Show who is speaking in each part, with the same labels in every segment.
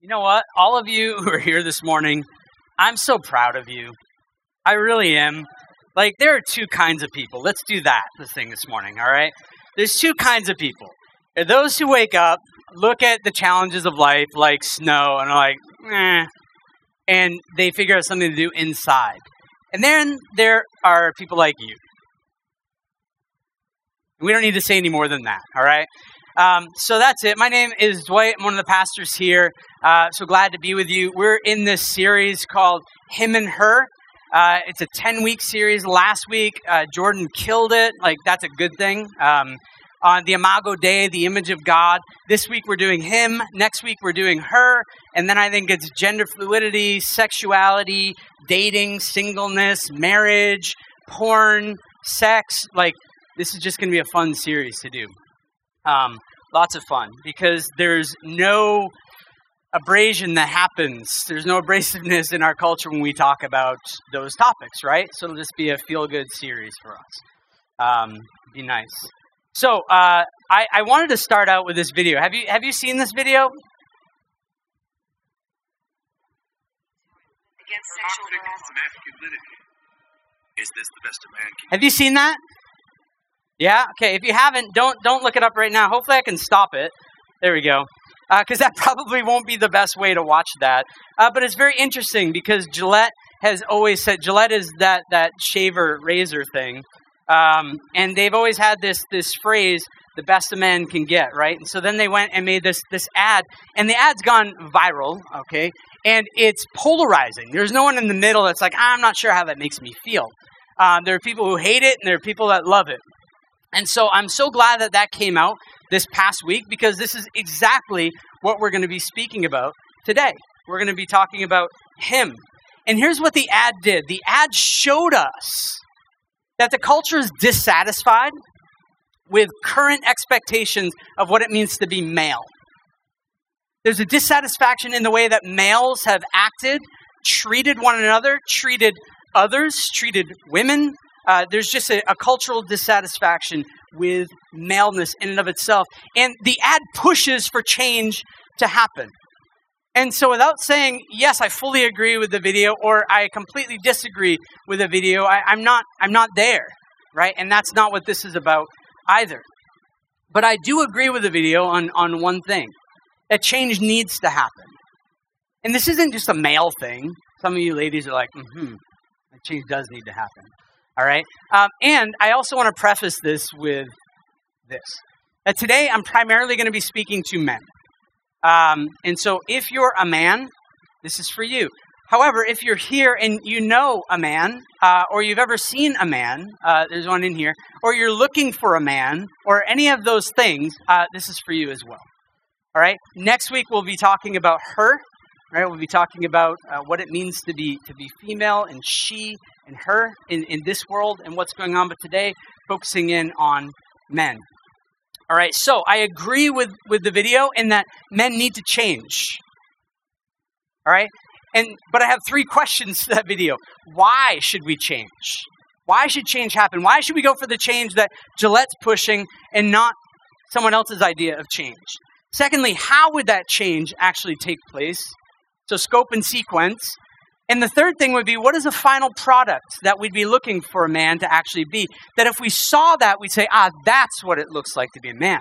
Speaker 1: You know what? All of you who are here this morning, I'm so proud of you. I really am. Like, there are two kinds of people. Let's do that, this thing this morning, all right? There's two kinds of people. Are those who wake up, look at the challenges of life, like snow, and are like, eh, and they figure out something to do inside. And then there are people like you. We don't need to say any more than that, all right? Um, so that's it. My name is Dwight. I'm one of the pastors here. Uh, so glad to be with you. We're in this series called Him and Her. Uh, it's a 10 week series. Last week, uh, Jordan killed it. Like, that's a good thing. Um, on the Imago Dei, the image of God. This week, we're doing Him. Next week, we're doing Her. And then I think it's gender fluidity, sexuality, dating, singleness, marriage, porn, sex. Like, this is just going to be a fun series to do. Um, lots of fun because there's no abrasion that happens. There's no abrasiveness in our culture when we talk about those topics, right? So it'll just be a feel good series for us. Um, be nice. So uh, I, I wanted to start out with this video. Have you have you seen this video?
Speaker 2: against sexual harassment.
Speaker 3: masculinity. Is this the best a man can
Speaker 1: Have you seen that? Yeah. Okay. If you haven't, don't don't look it up right now. Hopefully, I can stop it. There we go. Because that probably won't be the best way to watch that. Uh, but it's very interesting because Gillette has always said Gillette is that that shaver razor thing, um, and they've always had this this phrase, "the best a man can get," right? And so then they went and made this this ad, and the ad's gone viral. Okay, and it's polarizing. There's no one in the middle that's like, I'm not sure how that makes me feel. Uh, there are people who hate it, and there are people that love it. And so I'm so glad that that came out this past week because this is exactly what we're going to be speaking about today. We're going to be talking about Him. And here's what the ad did the ad showed us that the culture is dissatisfied with current expectations of what it means to be male. There's a dissatisfaction in the way that males have acted, treated one another, treated others, treated women, uh, there's just a, a cultural dissatisfaction with maleness in and of itself. And the ad pushes for change to happen. And so, without saying, yes, I fully agree with the video, or I completely disagree with the video, I, I'm, not, I'm not there, right? And that's not what this is about either. But I do agree with the video on, on one thing that change needs to happen. And this isn't just a male thing. Some of you ladies are like, mm hmm, change does need to happen. All right? Um, and I also want to preface this with this today I'm primarily going to be speaking to men. Um, and so if you're a man, this is for you. However, if you're here and you know a man, uh, or you've ever seen a man, uh, there's one in here, or you're looking for a man, or any of those things, uh, this is for you as well. All right. Next week we'll be talking about her. Right. We'll be talking about uh, what it means to be to be female and she and her in, in this world and what's going on. But today, focusing in on men. All right. So I agree with with the video in that men need to change. All right. And but I have three questions to that video. Why should we change? Why should change happen? Why should we go for the change that Gillette's pushing and not someone else's idea of change? Secondly, how would that change actually take place? So, scope and sequence. And the third thing would be what is a final product that we'd be looking for a man to actually be? That if we saw that, we'd say, ah, that's what it looks like to be a man.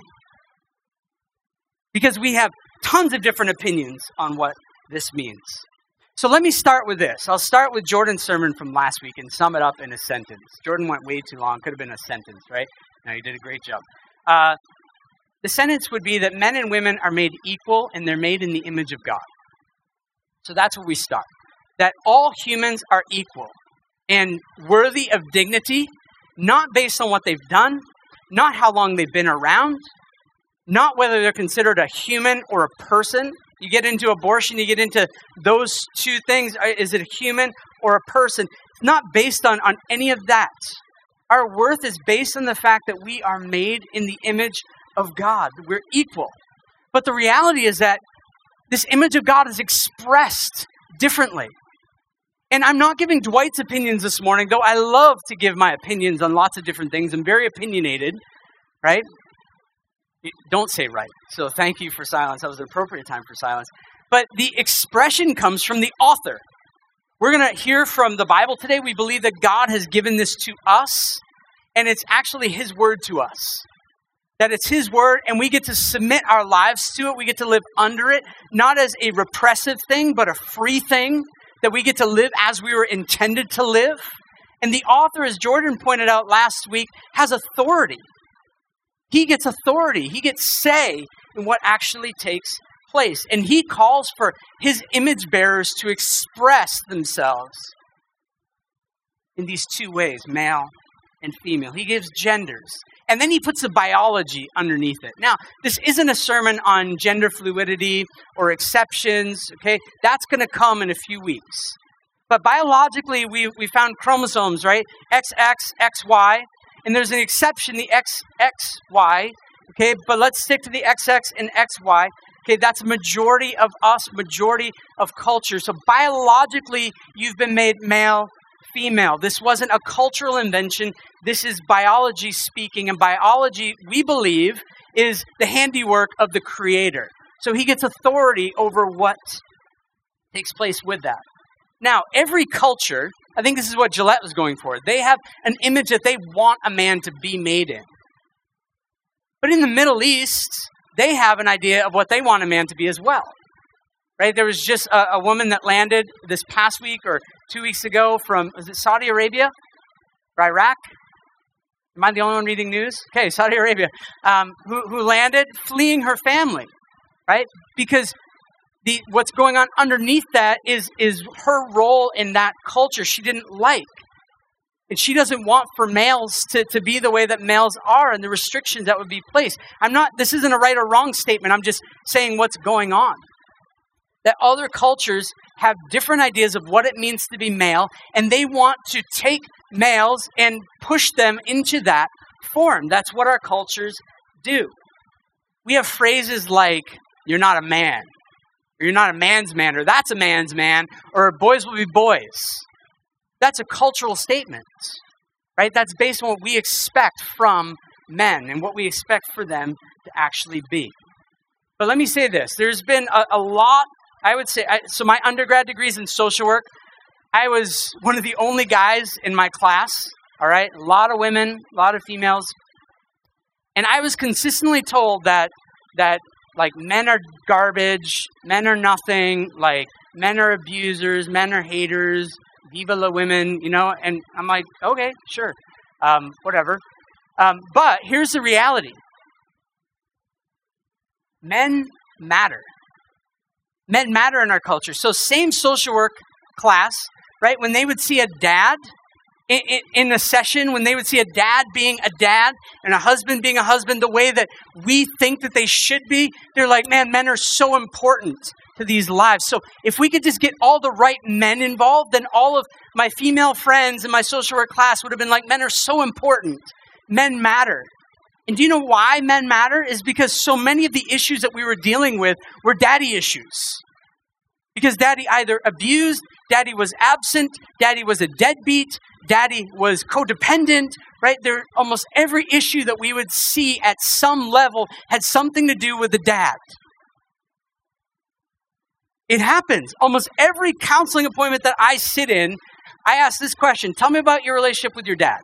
Speaker 1: Because we have tons of different opinions on what this means. So let me start with this. I'll start with Jordan's sermon from last week and sum it up in a sentence. Jordan went way too long, could have been a sentence, right? No, you did a great job. Uh, the sentence would be that men and women are made equal and they're made in the image of God. So that's where we start. That all humans are equal and worthy of dignity, not based on what they've done, not how long they've been around, not whether they're considered a human or a person. You get into abortion, you get into those two things. Uh, is it a human or a person? It's not based on, on any of that. Our worth is based on the fact that we are made in the image of God. We're equal. But the reality is that this image of God is expressed differently. And I'm not giving Dwight's opinions this morning, though I love to give my opinions on lots of different things. I'm very opinionated, right? Don't say right. So thank you for silence. That was an appropriate time for silence. but the expression comes from the author. We're going to hear from the Bible today. We believe that God has given this to us, and it's actually His word to us. That it's His word, and we get to submit our lives to it. We get to live under it, not as a repressive thing, but a free thing, that we get to live as we were intended to live. And the author, as Jordan pointed out last week, has authority. He gets authority, he gets say in what actually takes place. And he calls for his image bearers to express themselves in these two ways male and female. He gives genders. And then he puts the biology underneath it. Now, this isn't a sermon on gender fluidity or exceptions, okay? That's going to come in a few weeks. But biologically, we, we found chromosomes, right? XX, XY. And there's an exception, the XXY, okay? But let's stick to the XX and XY. Okay, that's majority of us, majority of culture. So biologically, you've been made male, female. This wasn't a cultural invention. This is biology speaking. And biology, we believe, is the handiwork of the Creator. So he gets authority over what takes place with that. Now, every culture, I think this is what Gillette was going for, they have an image that they want a man to be made in. But in the Middle East, they have an idea of what they want a man to be as well. Right? There was just a, a woman that landed this past week or two weeks ago from, was it Saudi Arabia? Or Iraq? Am I the only one reading news? Okay, Saudi Arabia, um, who, who landed fleeing her family, right? Because the, what's going on underneath that is, is her role in that culture she didn't like. And she doesn't want for males to, to be the way that males are and the restrictions that would be placed. I'm not, this isn't a right or wrong statement. I'm just saying what's going on. That other cultures have different ideas of what it means to be male, and they want to take males and push them into that form. That's what our cultures do. We have phrases like, you're not a man, or you're not a man's man, or that's a man's man, or boys will be boys. That's a cultural statement, right? That's based on what we expect from men and what we expect for them to actually be. But let me say this there's been a, a lot, I would say, I, so my undergrad degree is in social work. I was one of the only guys in my class, all right? A lot of women, a lot of females. And I was consistently told that, that like men are garbage, men are nothing, like men are abusers, men are haters, Viva la women, you know, and I'm like, okay, sure, um, whatever. Um, but here's the reality men matter. Men matter in our culture. So, same social work class, right? When they would see a dad in, in, in a session, when they would see a dad being a dad and a husband being a husband the way that we think that they should be, they're like, man, men are so important to these lives. So if we could just get all the right men involved, then all of my female friends in my social work class would have been like, men are so important. Men matter. And do you know why men matter? Is because so many of the issues that we were dealing with were daddy issues. Because daddy either abused, daddy was absent, daddy was a deadbeat, daddy was codependent, right? There almost every issue that we would see at some level had something to do with the dad. It happens. Almost every counseling appointment that I sit in, I ask this question Tell me about your relationship with your dad.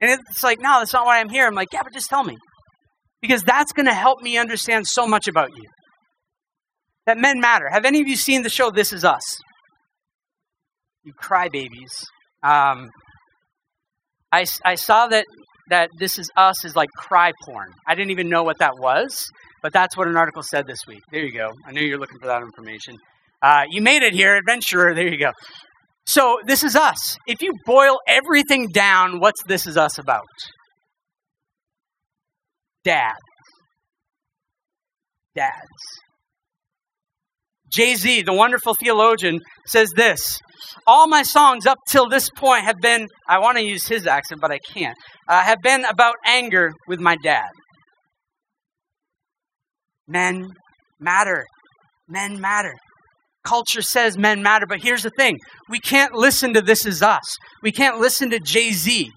Speaker 1: And it's like, no, that's not why I'm here. I'm like, yeah, but just tell me. Because that's going to help me understand so much about you. That men matter. Have any of you seen the show This Is Us? You crybabies. Um, I, I saw that, that This Is Us is like cry porn. I didn't even know what that was. But that's what an article said this week. There you go. I knew you're looking for that information. Uh, you made it here, adventurer. There you go. So this is us. If you boil everything down, what's this is us about? Dad. Dads. Jay Z, the wonderful theologian, says this All my songs up till this point have been, I want to use his accent, but I can't, uh, have been about anger with my dad. Men matter. Men matter. Culture says men matter, but here's the thing we can't listen to This Is Us. We can't listen to Jay Z,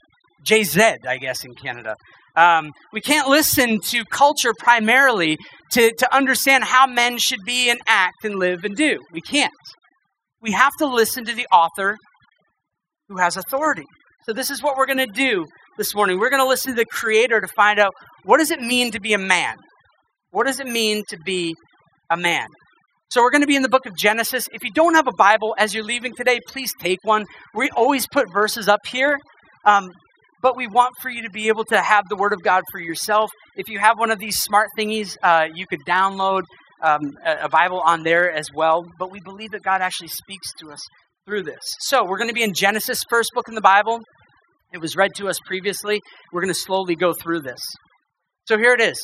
Speaker 1: Jay Z, I guess, in Canada. Um, we can't listen to culture primarily to, to understand how men should be and act and live and do. We can't. We have to listen to the author who has authority. So this is what we're going to do this morning. We're going to listen to the creator to find out what does it mean to be a man? What does it mean to be a man? So we're going to be in the book of Genesis. If you don't have a Bible as you're leaving today, please take one. We always put verses up here, um, but we want for you to be able to have the Word of God for yourself. If you have one of these smart thingies, uh, you could download um, a, Bible on there as well. But we believe that God actually speaks to us through this. So we're going to be in Genesis, first book in the Bible. It was read to us previously. We're going to slowly go through this. So here it is.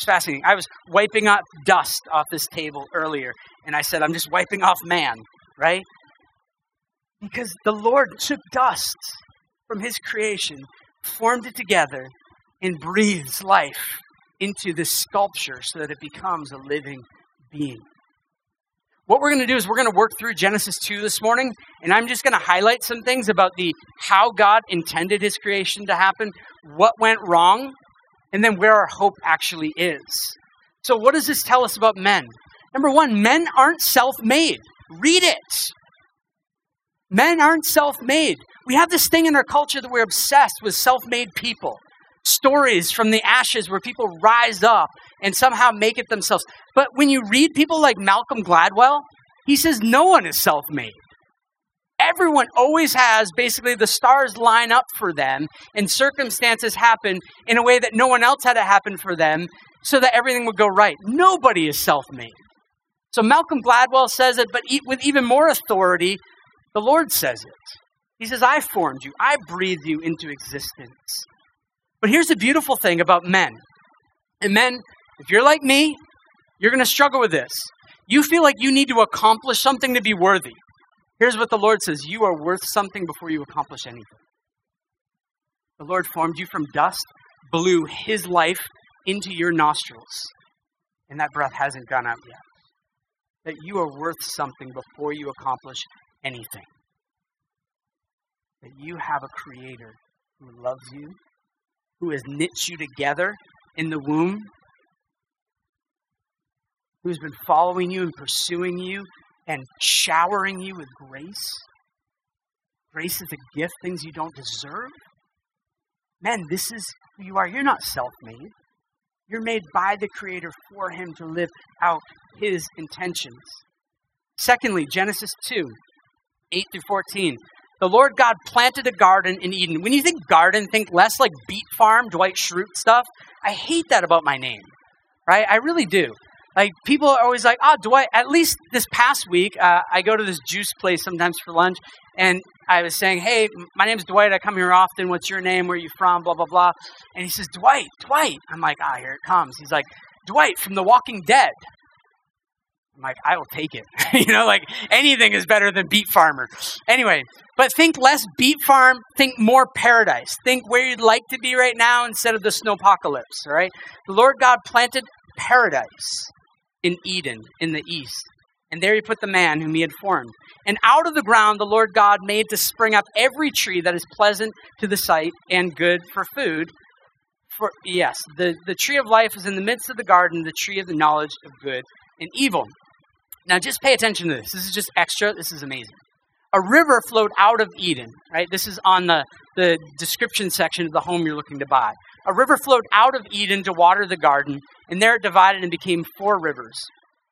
Speaker 1: It's fascinating. I was wiping off dust off this table earlier, and I said, I'm just wiping off man, right? Because the Lord took dust from his creation, formed it together, and breathes life into this sculpture so that it becomes a living being. What we're going to do is we're going to work through Genesis 2 this morning, and I'm just going to highlight some things about the how God intended his creation to happen, what went wrong, and then where our hope actually is. So, what does this tell us about men? Number one, men aren't self made. Read it. Men aren't self made. We have this thing in our culture that we're obsessed with self made people. Stories from the ashes where people rise up and somehow make it themselves. But when you read people like Malcolm Gladwell, he says no one is self made. Everyone always has basically the stars line up for them and circumstances happen in a way that no one else had to happen for them so that everything would go right. Nobody is self made. So Malcolm Gladwell says it, but with even more authority, the Lord says it. He says, I formed you, I breathed you into existence. But here's the beautiful thing about men. And men, if you're like me, you're going to struggle with this. You feel like you need to accomplish something to be worthy. Here's what the Lord says You are worth something before you accomplish anything. The Lord formed you from dust, blew his life into your nostrils, and that breath hasn't gone out yet. That you are worth something before you accomplish anything. That you have a creator who loves you, who has knit you together in the womb, who's been following you and pursuing you and showering you with grace. Grace is a gift, things you don't deserve. Man, this is who you are. You're not self made. You're made by the Creator for Him to live out His intentions. Secondly, Genesis 2 8 through 14. The Lord God planted a garden in Eden. When you think garden, think less like beet farm, Dwight Schrute stuff. I hate that about my name, right? I really do. Like people are always like, "Oh, Dwight." At least this past week, uh, I go to this juice place sometimes for lunch, and I was saying, "Hey, my name's Dwight. I come here often. What's your name? Where are you from? Blah blah blah." And he says, "Dwight, Dwight." I'm like, "Ah, here it comes." He's like, "Dwight from The Walking Dead." I'm like, I will take it. you know, like anything is better than beet farmer. Anyway, but think less beet farm, think more paradise. Think where you'd like to be right now instead of the snowpocalypse, all right? The Lord God planted paradise in Eden in the east. And there he put the man whom he had formed. And out of the ground the Lord God made to spring up every tree that is pleasant to the sight and good for food. For yes, the, the tree of life is in the midst of the garden, the tree of the knowledge of good and evil. Now just pay attention to this. This is just extra. This is amazing. A river flowed out of Eden, right? This is on the, the description section of the home you're looking to buy. A river flowed out of Eden to water the garden, and there it divided and became four rivers.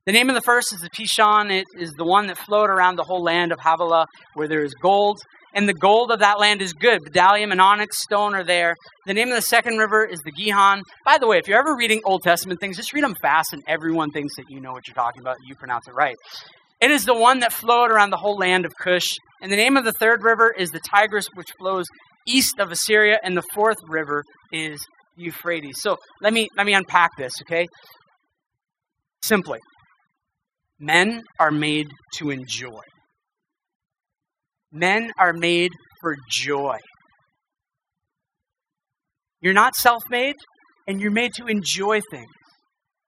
Speaker 1: The name of the first is the Pishon. It is the one that flowed around the whole land of Havilah, where there is gold, and the gold of that land is good. Bdellium and onyx stone are there. The name of the second river is the Gihon. By the way, if you're ever reading Old Testament things, just read them fast, and everyone thinks that you know what you're talking about. You pronounce it right. It is the one that flowed around the whole land of Cush. And the name of the third river is the Tigris, which flows east of Assyria. And the fourth river is Euphrates. So let me let me unpack this, okay? Simply, men are made to enjoy. Men are made for joy. You're not self made, and you're made to enjoy things.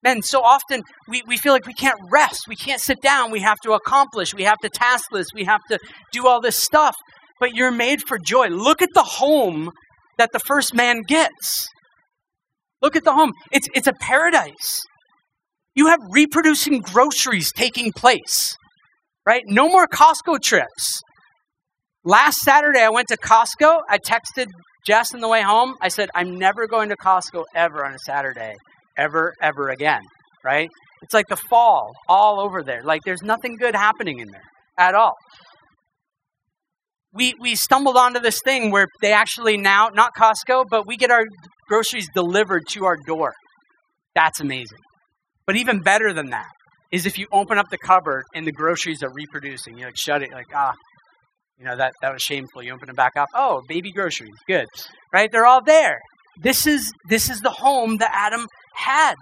Speaker 1: Men, so often we, we feel like we can't rest. We can't sit down. We have to accomplish. We have to task list. We have to do all this stuff. But you're made for joy. Look at the home that the first man gets. Look at the home. It's, it's a paradise. You have reproducing groceries taking place, right? No more Costco trips. Last Saturday, I went to Costco. I texted Jess on the way home. I said, I'm never going to Costco ever on a Saturday ever, ever again, right? It's like the fall all over there. Like there's nothing good happening in there at all. We, we stumbled onto this thing where they actually now, not Costco, but we get our groceries delivered to our door. That's amazing. But even better than that is if you open up the cupboard and the groceries are reproducing. You like shut it, like, ah, you know, that, that was shameful. You open it back up. Oh, baby groceries. Good. Right? They're all there. This is this is the home that Adam had.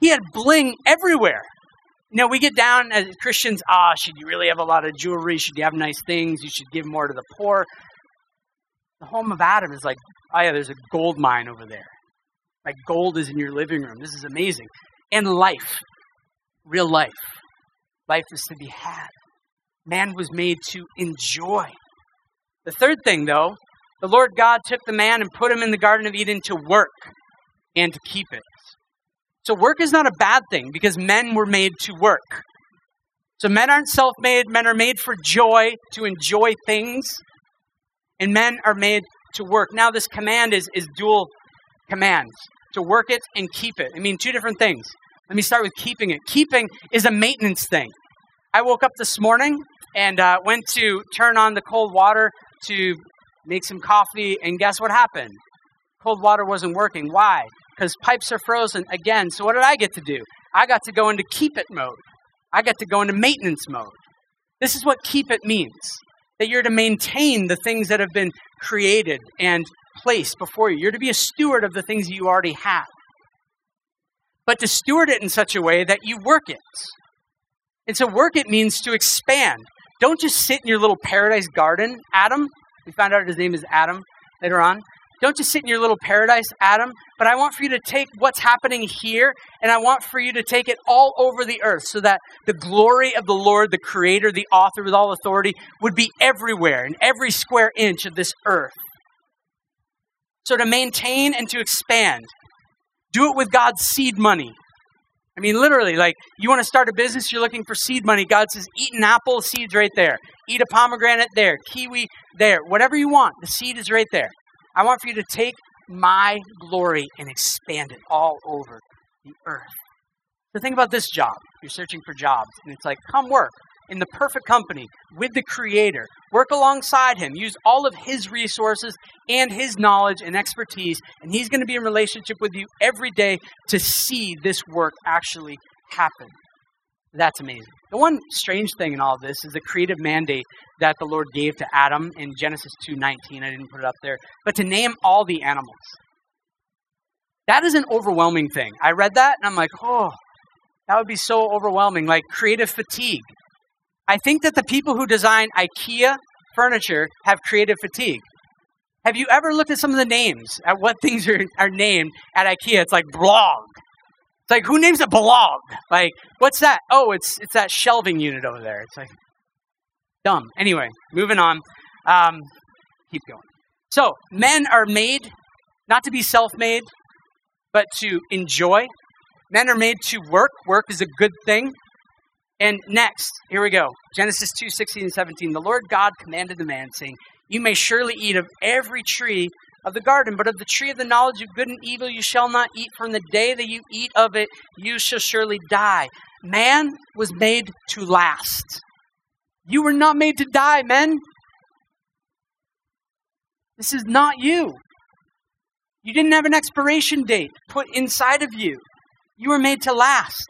Speaker 1: He had bling everywhere. You know, we get down as Christians, ah, should you really have a lot of jewelry? Should you have nice things? You should give more to the poor. The home of Adam is like, oh yeah, there's a gold mine over there. Like gold is in your living room. This is amazing. And life, real life. Life is to be had. Man was made to enjoy. The third thing, though, the Lord God took the man and put him in the Garden of Eden to work and to keep it. So, work is not a bad thing because men were made to work. So, men aren't self made, men are made for joy, to enjoy things, and men are made to work. Now, this command is, is dual commands to work it and keep it. I mean, two different things. Let me start with keeping it. Keeping is a maintenance thing. I woke up this morning and uh, went to turn on the cold water to make some coffee, and guess what happened? Cold water wasn't working. Why? Because pipes are frozen again. So, what did I get to do? I got to go into keep it mode. I got to go into maintenance mode. This is what keep it means that you're to maintain the things that have been created and placed before you. You're to be a steward of the things you already have. But to steward it in such a way that you work it. And so, work it means to expand. Don't just sit in your little paradise garden. Adam, we found out his name is Adam later on. Don't just sit in your little paradise, Adam, but I want for you to take what's happening here and I want for you to take it all over the earth so that the glory of the Lord, the creator, the author with all authority, would be everywhere in every square inch of this earth. So to maintain and to expand, do it with God's seed money. I mean, literally, like you want to start a business, you're looking for seed money. God says, eat an apple, seed's right there. Eat a pomegranate there, kiwi there, whatever you want, the seed is right there. I want for you to take my glory and expand it all over the earth. So think about this job. You're searching for jobs, and it's like, come work in the perfect company with the Creator. Work alongside Him. Use all of His resources and His knowledge and expertise, and He's going to be in relationship with you every day to see this work actually happen. That's amazing. The one strange thing in all of this is the creative mandate that the Lord gave to Adam in Genesis 2:19. I didn't put it up there, but to name all the animals. That is an overwhelming thing. I read that and I'm like, "Oh, that would be so overwhelming, like creative fatigue." I think that the people who design IKEA furniture have creative fatigue. Have you ever looked at some of the names at what things are, are named at IKEA? It's like blog, it's like, who names a blog? Like, what's that? Oh, it's it's that shelving unit over there. It's like dumb. Anyway, moving on. Um, keep going. So, men are made not to be self-made, but to enjoy. Men are made to work. Work is a good thing. And next, here we go. Genesis 2, 16 and 17. The Lord God commanded the man, saying, You may surely eat of every tree of the garden, but of the tree of the knowledge of good and evil you shall not eat. From the day that you eat of it, you shall surely die. Man was made to last. You were not made to die, men. This is not you. You didn't have an expiration date put inside of you. You were made to last.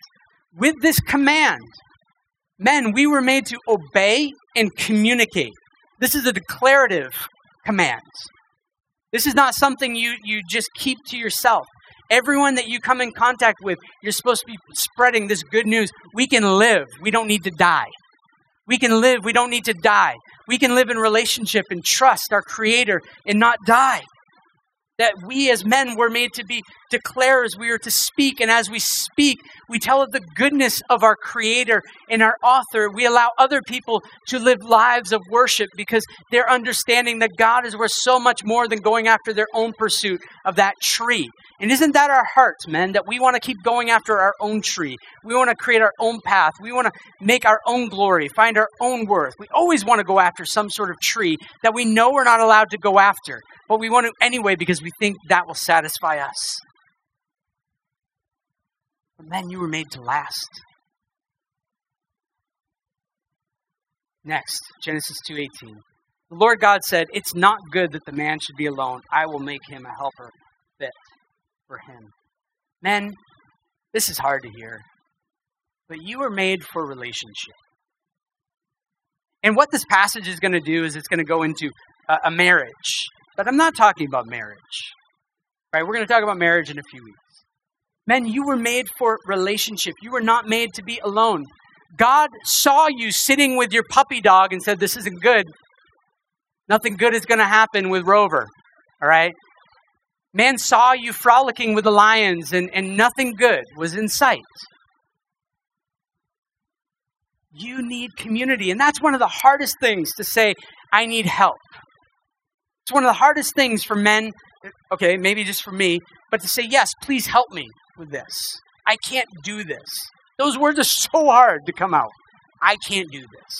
Speaker 1: With this command, men, we were made to obey and communicate. This is a declarative command. This is not something you, you just keep to yourself. Everyone that you come in contact with, you're supposed to be spreading this good news. We can live, we don't need to die. We can live, we don't need to die. We can live in relationship and trust our Creator and not die that we as men were made to be declarers. We are to speak, and as we speak, we tell of the goodness of our Creator and our author. We allow other people to live lives of worship because they're understanding that God is worth so much more than going after their own pursuit of that tree. And isn't that our hearts, men? That we want to keep going after our own tree. We want to create our own path. We want to make our own glory, find our own worth. We always want to go after some sort of tree that we know we're not allowed to go after, but we want to anyway because we think that will satisfy us. But men, you were made to last. Next, Genesis 2:18. The Lord God said, "It's not good that the man should be alone. I will make him a helper fit." For him. Men, this is hard to hear, but you were made for relationship. And what this passage is going to do is it's going to go into a, marriage. But I'm not talking about marriage. Right? We're going to talk about marriage in a few weeks. Men, you were made for relationship. You were not made to be alone. God saw you sitting with your puppy dog and said, This isn't good. Nothing good is going to happen with Rover. All right? Man saw you frolicking with the lions, and, and nothing good was in sight. You need community. And that's one of the hardest things to say, I need help. It's one of the hardest things for men, okay, maybe just for me, but to say, yes, please help me with this. I can't do this. Those words are so hard to come out. I can't do this.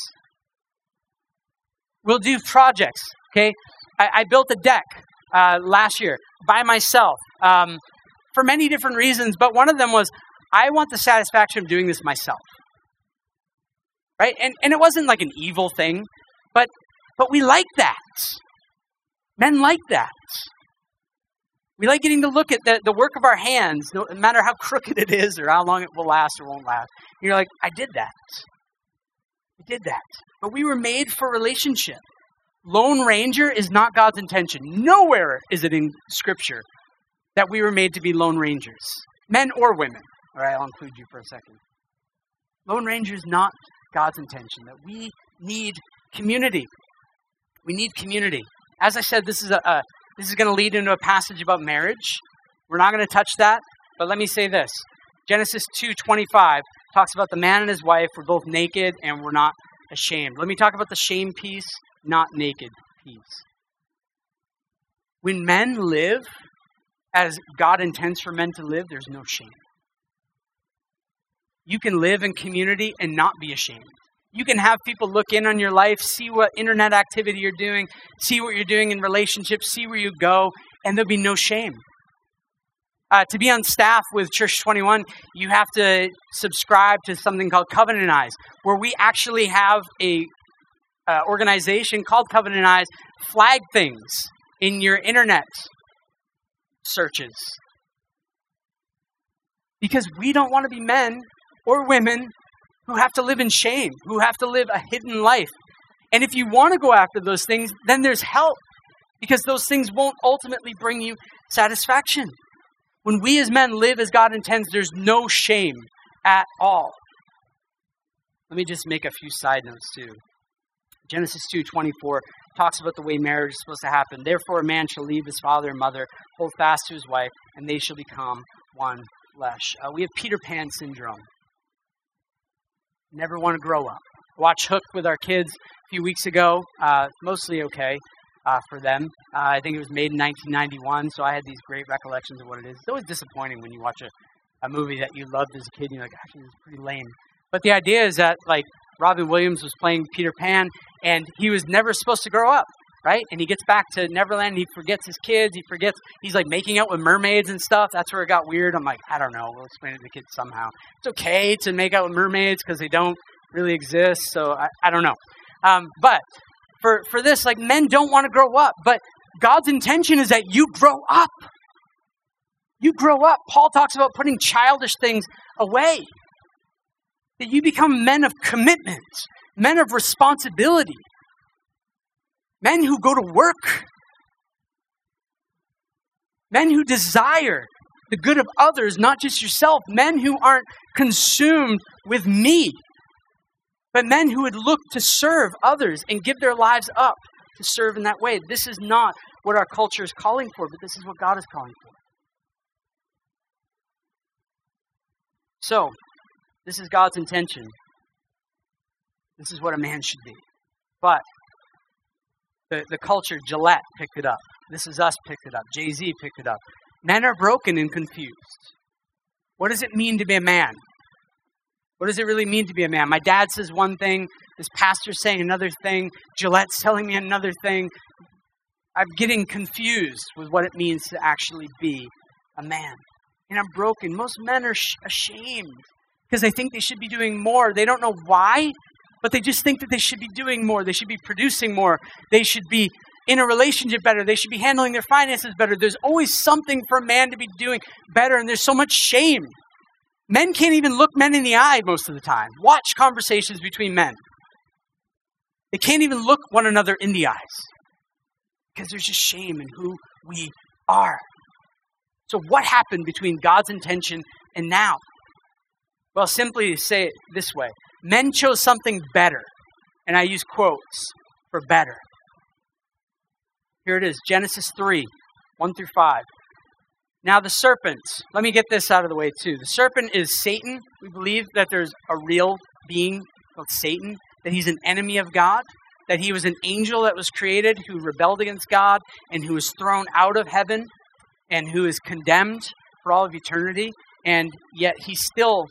Speaker 1: We'll do projects, okay? I, I built a deck uh, last year by myself um, for many different reasons, but one of them was I want the satisfaction of doing this myself. Right? And, and it wasn't like an evil thing, but, but we like that. Men like that. We like getting to look at the, the work of our hands, no matter how crooked it is or how long it will last or won't last. You're like, I did that. I did that. But we were made for relationship. Lone Ranger is not God's intention. Nowhere is it in Scripture that we were made to be Lone Rangers, men or women. All right, I'll include you for a second. Lone Ranger is not God's intention, that we need community. We need community. As I said, this is, a, a this is going to lead into a passage about marriage. We're not going to touch that, but let me say this. Genesis 2:25 talks about the man and his wife were both naked and were not ashamed. Let me talk about the shame piece not naked peace. When men live as God intends for men to live, there's no shame. You can live in community and not be ashamed. You can have people look in on your life, see what internet activity you're doing, see what you're doing in relationships, see where you go, and there'll be no shame. Uh, to be on staff with Church 21, you have to subscribe to something called Covenant Eyes, where we actually have a uh, organization called Covenant Eyes flag things in your internet searches. Because we don't want to be men or women who have to live in shame, who have to live a hidden life. And if you want to go after those things, then there's help because those things won't ultimately bring you satisfaction. When we as men live as God intends, there's no shame at all. Let me just make a few side notes too. Genesis 2:24 talks about the way marriage is supposed to happen. Therefore, a man shall leave his father and mother, hold fast to his wife, and they shall become one flesh. Uh, we have Peter Pan syndrome. Never want to grow up. Watch Hook with our kids a few weeks ago. Uh, mostly okay uh, for them. Uh, I think it was made in 1991, so I had these great recollections of what it is. It's always disappointing when you watch a, a movie that you loved as a kid and you're like, actually, it's pretty lame. But the idea is that, like, Robin Williams was playing Peter Pan, and he was never supposed to grow up, right? And he gets back to Neverland, and he forgets his kids. He forgets he's like making out with mermaids and stuff. That's where it got weird. I'm like, I don't know. We'll explain it to the kids somehow. It's okay to make out with mermaids because they don't really exist. So I, I don't know. Um, but for for this, like men don't want to grow up, but God's intention is that you grow up. You grow up. Paul talks about putting childish things away that you become men of commitment, men of responsibility, men who go to work, Men who desire the good of others, not just yourself. Men who aren't consumed with me, but men who would look to serve others and give their lives up to serve in that way. This is not what our culture is calling for, but this is what God is calling for. So, this is God's intention. This is what a man should be. But the, the culture, Gillette picked it up. This is us picked it up. Jay Z picked it up. Men are broken and confused. What does it mean to be a man? What does it really mean to be a man? My dad says one thing, this pastor's saying another thing, Gillette's telling me another thing. I'm getting confused with what it means to actually be a man. And I'm broken. Most men are sh- ashamed because they think they should be doing more. They don't know why, but they just think that they should be doing more. They should be producing more. They should be in a relationship better. They should be handling their finances better. There's always something for a man to be doing better, and there's so much shame. Men can't even look men in the eye most of the time. Watch conversations between men. They can't even look one another in the eyes because there's just shame in who we are. So, what happened between God's intention and now? Well, simply say it this way men chose something better. And I use quotes for better. Here it is Genesis 3 1 through 5. Now, the serpent, let me get this out of the way too. The serpent is Satan. We believe that there's a real being called Satan, that he's an enemy of God, that he was an angel that was created who rebelled against God and who was thrown out of heaven and who is condemned for all of eternity. And yet he still,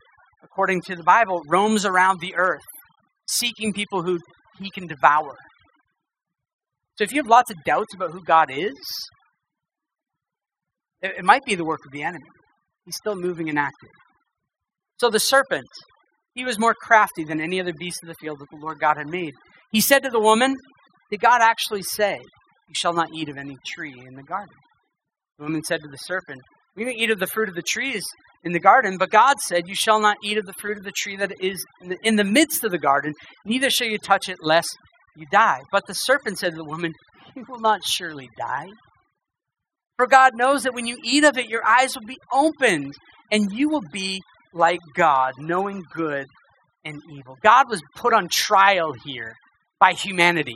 Speaker 1: according to the Bible, roams around the earth seeking people who he can devour. So if you have lots of doubts about who God is, it, it might be the work of the enemy. He's still moving and active. So the serpent, he was more crafty than any other beast of the field that the Lord God had made. He said to the woman, Did God actually say, You shall not eat of any tree in the garden? The woman said to the serpent, We may eat of the fruit of the trees in the garden, but God said, You shall not eat of the fruit of the tree that is in the, midst of the garden, neither shall you touch it, lest you die. But the serpent said to the woman, You will not surely die. For God knows that when you eat of it, your eyes will be opened, and you will be like God, knowing good and evil. God was put on trial here by humanity.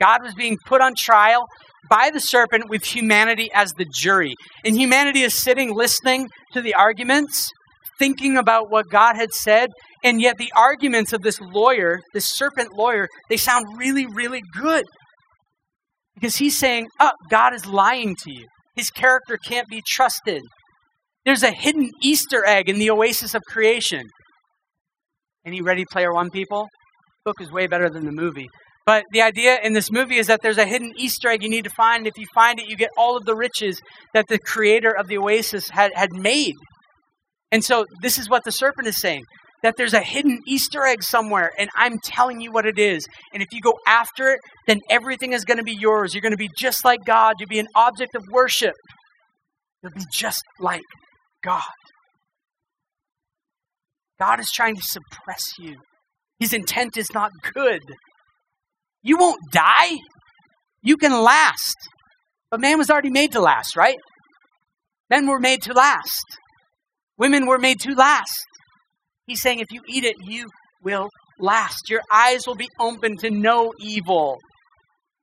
Speaker 1: God was being put on trial by the serpent with humanity as the jury. And humanity is sitting listening to the arguments, thinking about what God had said, and yet the arguments of this lawyer, this serpent lawyer, they sound really, really good. Because he's saying, oh, God is lying to you. His character can't be trusted. There's a hidden Easter egg in the oasis of creation. Any Ready Player One people? Book is way better than the movie. But the idea in this movie is that there's a hidden Easter egg you need to find. If you find it, you get all of the riches that the creator of the oasis had, had made. And so this is what the serpent is saying that there's a hidden Easter egg somewhere, and I'm telling you what it is. And if you go after it, then everything is going to be yours. You're going to be just like God. You'll be an object of worship. You'll be just like God. God is trying to suppress you. His intent is not good. You won't die. You can last. But man was already made to last, right? Men were made to last. Women were made to last. He's saying if you eat it, you will last. Your eyes will be open to know evil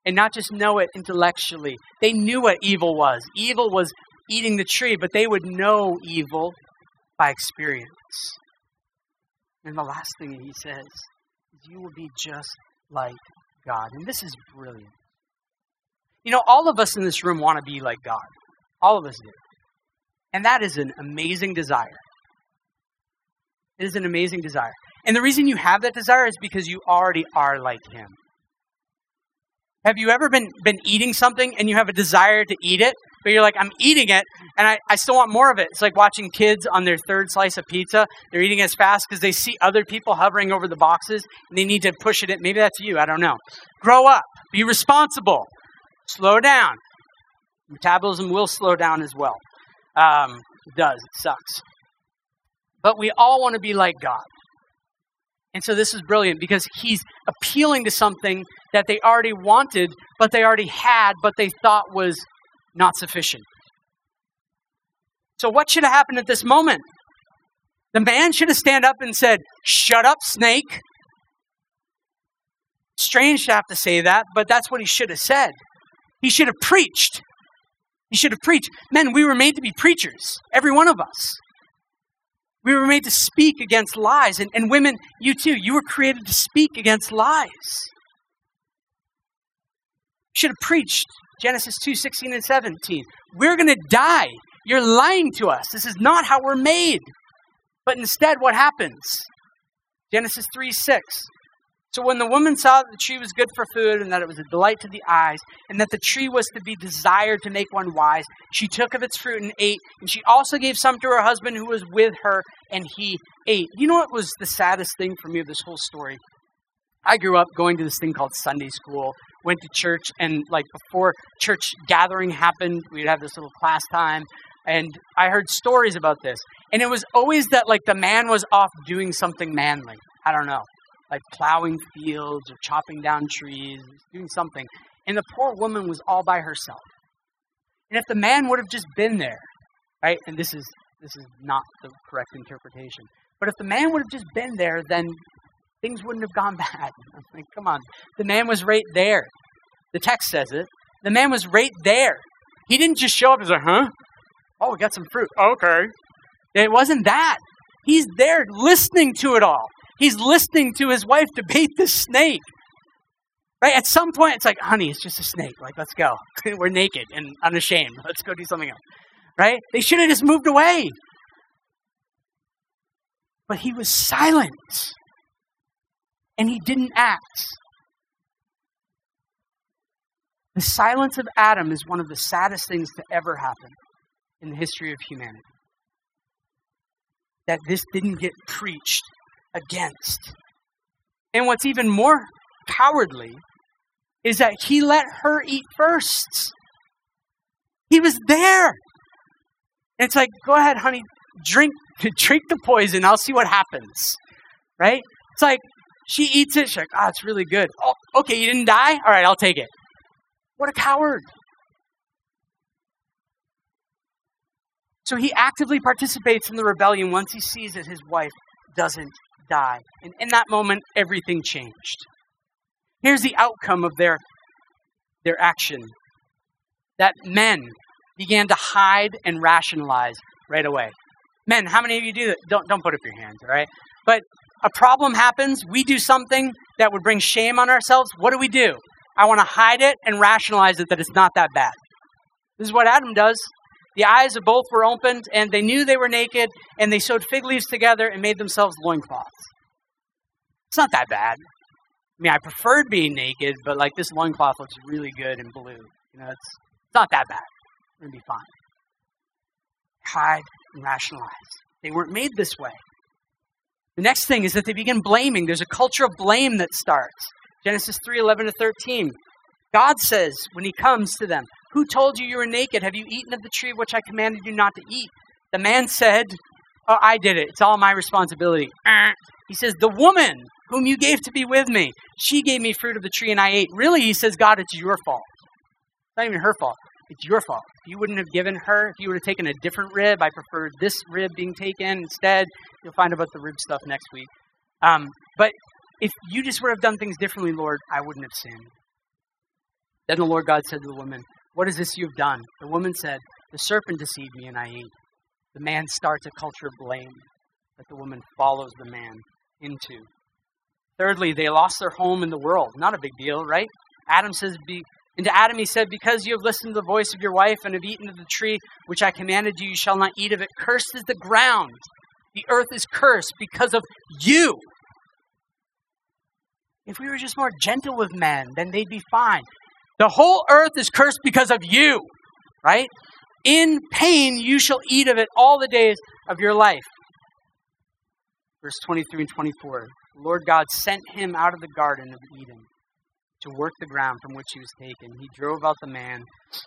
Speaker 1: and not just know it intellectually. They knew what evil was. Evil was eating the tree, but they would know evil by experience. And the last thing he says is, You will be just like God. And this is brilliant. You know, all of us in this room want to be like God. All of us do. And that is an amazing desire. It is an amazing desire. And the reason you have that desire is because you already are like Him. Have you ever been, been eating something and you have a desire to eat it, but you're like, I'm eating it and I, I still want more of it? It's like watching kids on their third slice of pizza. They're eating as fast because they see other people hovering over the boxes and they need to push it in. Maybe that's you. I don't know. Grow up. Be responsible. Slow down. Metabolism will slow down as well. Um, it does. It sucks. But we all want to be like God. And so this is brilliant because he's appealing to something that they already wanted, but they already had, but they thought was not sufficient. So, what should have happened at this moment? The man should have stand up and said, Shut up, snake. Strange to have to say that, but that's what he should have said. He should have preached. He should have preached. Men, we were made to be preachers, every one of us. We were made to speak against lies. And, and women, you too, you were created to speak against lies. You should have preached Genesis 2 16 and 17. We're going to die. You're lying to us. This is not how we're made. But instead, what happens? Genesis 3 6. So when the woman saw that the tree was good for food, and that it was a delight to the eyes, and that the tree was to be desired to make one wise, she took of its fruit and ate. And she also gave some to her husband who was with her, and he ate. You know what was the saddest thing for me of this whole story? I grew up going to this thing called Sunday school, went to church, and like before church gathering happened, we'd have this little class time, and I heard stories about this. And it was always that like the man was off doing something manly. I don't know like plowing fields or chopping down trees, doing something. And the poor woman was all by herself. And if the man would have just been there, right? And this is this is not the correct interpretation. But if the man would have just been there, then things wouldn't have gone bad. Like, come on. The man was right there. The text says it. The man was right there. He didn't just show up as a, huh? Oh, we got some fruit. Okay. It wasn't that. He's there listening to it all. He's listening to his wife debate the snake. Right? At some point, it's like, honey, it's just a snake. Like, let's go. We're naked and unashamed. Let's go do something else. Right? They should have just moved away. But he was silent. And he didn't act. The silence of Adam is one of the saddest things to ever happen in the history of humanity. That this didn't get preached against. And what's even more cowardly is that he let her eat first. He was there. It's like, go ahead, honey, drink drink the poison. I'll see what happens. Right? It's like she eats it. She's like, oh, it's really good. Oh, okay, you didn't die? All right, I'll take it. What a coward. So he actively participates in the rebellion once he sees that his wife doesn't die. And in that moment, everything changed. Here's the outcome of their, their action that men began to hide and rationalize right away. Men, how many of you do that? Don't, don't put up your hands, all right? But a problem happens, we do something that would bring shame on ourselves. What do we do? I want to hide it and rationalize it that it's not that bad. This is what Adam does. The eyes of both were opened, and they knew they were naked, and they sewed fig leaves together and made themselves loincloths. It's not that bad. I mean, I preferred being naked, but like this loincloth looks really good in blue. You know, it's, it's not that bad. We're going to be fine. Hide and rationalize. They weren't made this way. The next thing is that they begin blaming. There's a culture of blame that starts. Genesis 3 11 to 13. God says when he comes to them, who told you you were naked? Have you eaten of the tree which I commanded you not to eat? The man said, Oh, I did it. It's all my responsibility. He says, The woman whom you gave to be with me, she gave me fruit of the tree and I ate. Really, he says, God, it's your fault. It's not even her fault. It's your fault. You wouldn't have given her, if you would have taken a different rib, I prefer this rib being taken instead. You'll find about the rib stuff next week. Um, but if you just would have done things differently, Lord, I wouldn't have sinned. Then the Lord God said to the woman, what is this you've done? The woman said, The serpent deceived me and I ate. The man starts a culture of blame that the woman follows the man into. Thirdly, they lost their home in the world. Not a big deal, right? Adam says, be, and to Adam he said, Because you have listened to the voice of your wife and have eaten of the tree which I commanded you, you shall not eat of it. Cursed is the ground. The earth is cursed because of you. If we were just more gentle with men, then they'd be fine. The whole earth is cursed because of you, right? In pain you shall eat of it all the days of your life. Verse 23 and 24. The Lord God sent him out of the Garden of Eden to work the ground from which he was taken. He drove out the man,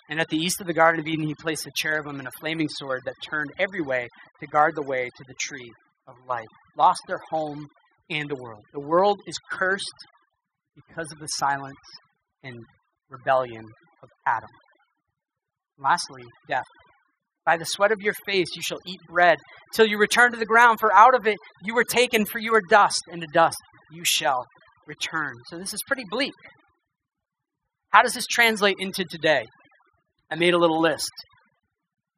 Speaker 1: and at the east of the Garden of Eden he placed a cherubim and a flaming sword that turned every way to guard the way to the tree of life. Lost their home and the world. The world is cursed because of the silence and rebellion of Adam. Lastly, death. By the sweat of your face you shall eat bread, till you return to the ground, for out of it you were taken, for you are dust, and to dust you shall return. So this is pretty bleak. How does this translate into today? I made a little list.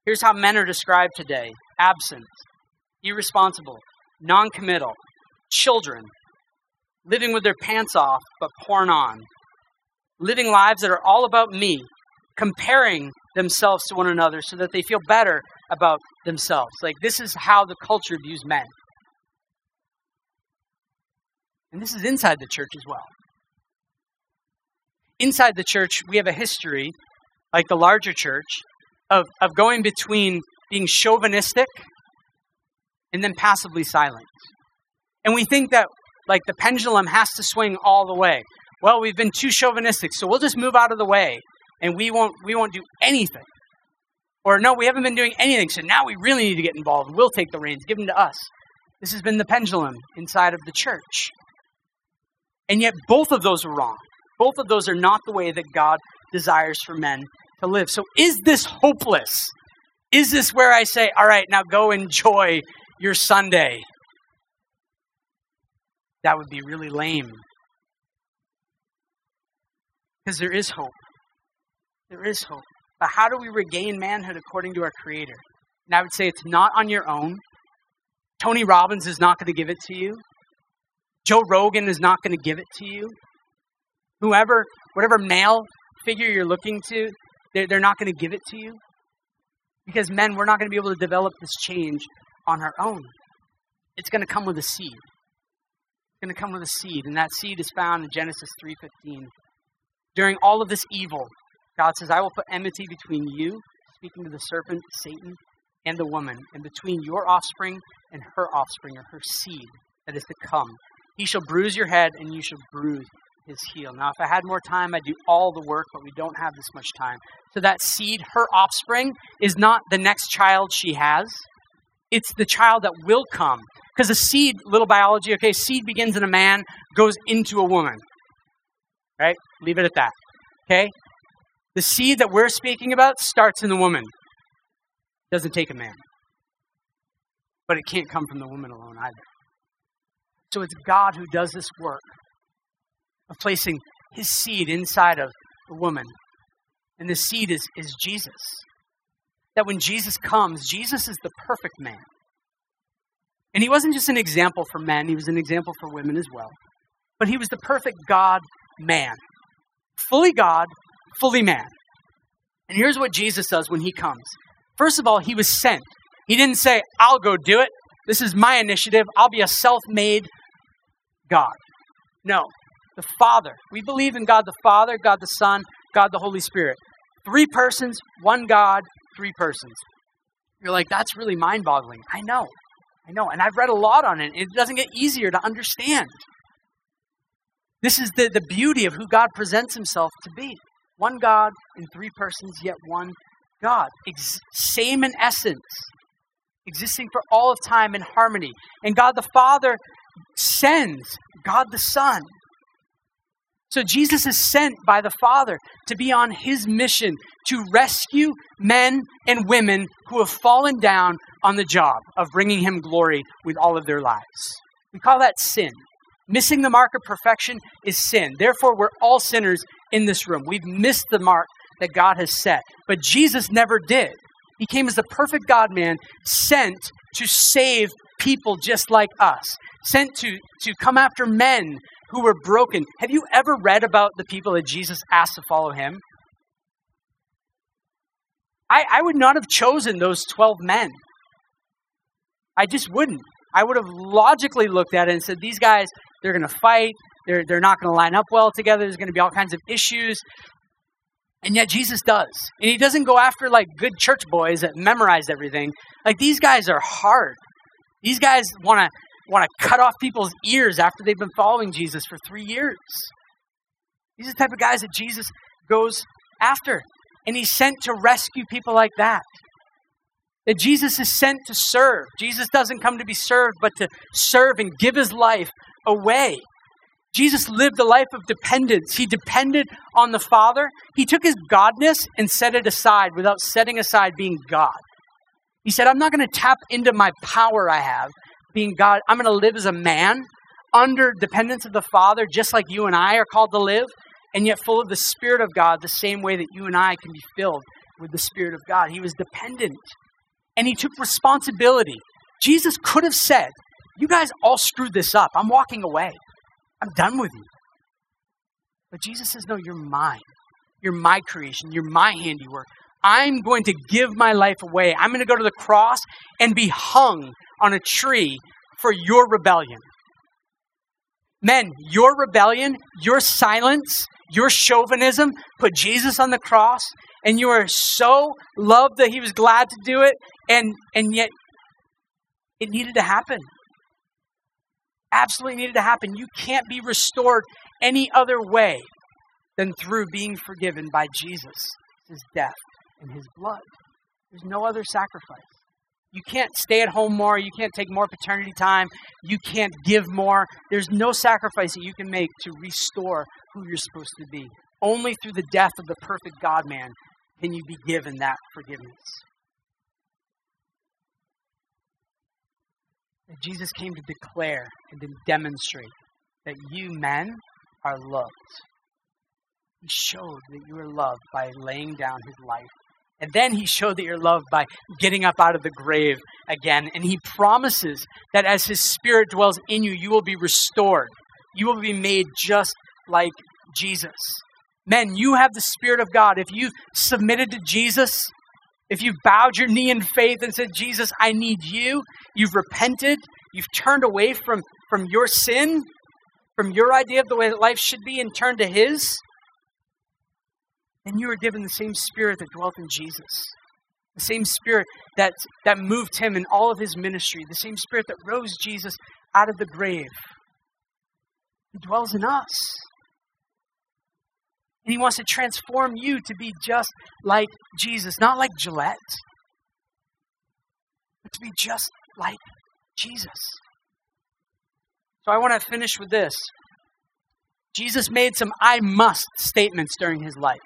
Speaker 1: Here's how men are described today absent, irresponsible, non committal, children, living with their pants off but porn on, living lives that are all about me, comparing themselves to one another so that they feel better about themselves. Like, this is how the culture views men. And this is inside the church as well. Inside the church, we have a history, like the larger church, of, of going between being chauvinistic and then passively silent. And we think that, like, the pendulum has to swing all the way. Well, we've been too chauvinistic, so we'll just move out of the way and we won't, we won't do anything. Or, no, we haven't been doing anything, so now we really need to get involved. We'll take the reins, give them to us. This has been the pendulum inside of the church. And yet, both of those are wrong. Both of those are not the way that God desires for men to live. So, is this hopeless? Is this where I say, all right, now go enjoy your Sunday? That would be really lame. Because there is hope. There is hope. But how do we regain manhood according to our Creator? And I would say it's not on your own. Tony Robbins is not going to give it to you. Joe Rogan is not going to give it to you. Whoever, whatever male figure you're looking to, they're, not going to give it to you. Because men, we're not going to be able to develop this change on our own. It's going to come with a seed. It's going to come with a seed, and that seed is found in Genesis 3:15. During all of this evil, God says, I will put enmity between you, speaking to the serpent, Satan, and the woman, and between your offspring and her offspring, or her seed that is to come. He shall bruise your head, and you shall bruise his heel. Now, if I had more time, I'd do all the work, but we don't have this much time. So, that seed, her offspring, is not the next child she has, it's the child that will come. Because a seed, little biology, okay, seed begins in a man, goes into a woman. Right? Leave it at that. Okay? The seed that we're speaking about starts in the woman. It doesn't take a man. But it can't come from the woman alone either. So it's God who does this work of placing his seed inside of the woman. And the seed is, is Jesus. That when Jesus comes, Jesus is the perfect man. And he wasn't just an example for men, he was an example for women as well. But he was the perfect God man. Fully God, fully man. And here's what Jesus does when he comes. First of all, he was sent. He didn't say, I'll go do it. This is my initiative. I'll be a self made God. No, the Father. We believe in God the Father, God the Son, God the Holy Spirit. Three persons, one God, three persons. You're like, that's really mind boggling. I know. I know. And I've read a lot on it. It doesn't get easier to understand. This is the, the beauty of who God presents himself to be. One God in three persons, yet one God. Ex- same in essence, existing for all of time in harmony. And God the Father sends God the Son. So Jesus is sent by the Father to be on his mission to rescue men and women who have fallen down on the job of bringing him glory with all of their lives. We call that sin. Missing the mark of perfection is sin. Therefore, we're all sinners in this room. We've missed the mark that God has set. But Jesus never did. He came as the perfect God man, sent to save people just like us, sent to, to come after men who were broken. Have you ever read about the people that Jesus asked to follow him? I, I would not have chosen those 12 men. I just wouldn't. I would have logically looked at it and said, these guys, they're going to fight. They're, they're not going to line up well together. There's going to be all kinds of issues. And yet Jesus does. And he doesn't go after like good church boys that memorize everything. Like these guys are hard. These guys want to want to cut off people's ears after they've been following Jesus for 3 years. These are the type of guys that Jesus goes after. And he's sent to rescue people like that. That Jesus is sent to serve. Jesus doesn't come to be served, but to serve and give his life away. Jesus lived a life of dependence. He depended on the Father. He took his godness and set it aside without setting aside being God. He said, I'm not going to tap into my power I have, being God. I'm going to live as a man under dependence of the Father, just like you and I are called to live, and yet full of the Spirit of God, the same way that you and I can be filled with the Spirit of God. He was dependent and he took responsibility. Jesus could have said, You guys all screwed this up. I'm walking away. I'm done with you. But Jesus says, No, you're mine. You're my creation. You're my handiwork. I'm going to give my life away. I'm going to go to the cross and be hung on a tree for your rebellion. Men, your rebellion, your silence, your chauvinism put Jesus on the cross, and you are so loved that he was glad to do it, and, and yet it needed to happen. Absolutely needed to happen. You can't be restored any other way than through being forgiven by Jesus, his death, and his blood. There's no other sacrifice. You can't stay at home more. You can't take more paternity time. You can't give more. There's no sacrifice that you can make to restore who you're supposed to be. Only through the death of the perfect God man can you be given that forgiveness. That Jesus came to declare and to demonstrate that you men are loved. He showed that you are loved by laying down his life and then he showed that you're loved by getting up out of the grave again. And he promises that as his spirit dwells in you, you will be restored. You will be made just like Jesus. Men, you have the Spirit of God. If you've submitted to Jesus, if you've bowed your knee in faith and said, Jesus, I need you, you've repented, you've turned away from, from your sin, from your idea of the way that life should be, and turned to His, and you are given the same spirit that dwelt in Jesus. The same spirit that, that moved him in all of his ministry. The same spirit that rose Jesus out of the grave. He dwells in us. And he wants to transform you to be just like Jesus. Not like Gillette, but to be just like Jesus. So I want to finish with this. Jesus made some I must statements during his life.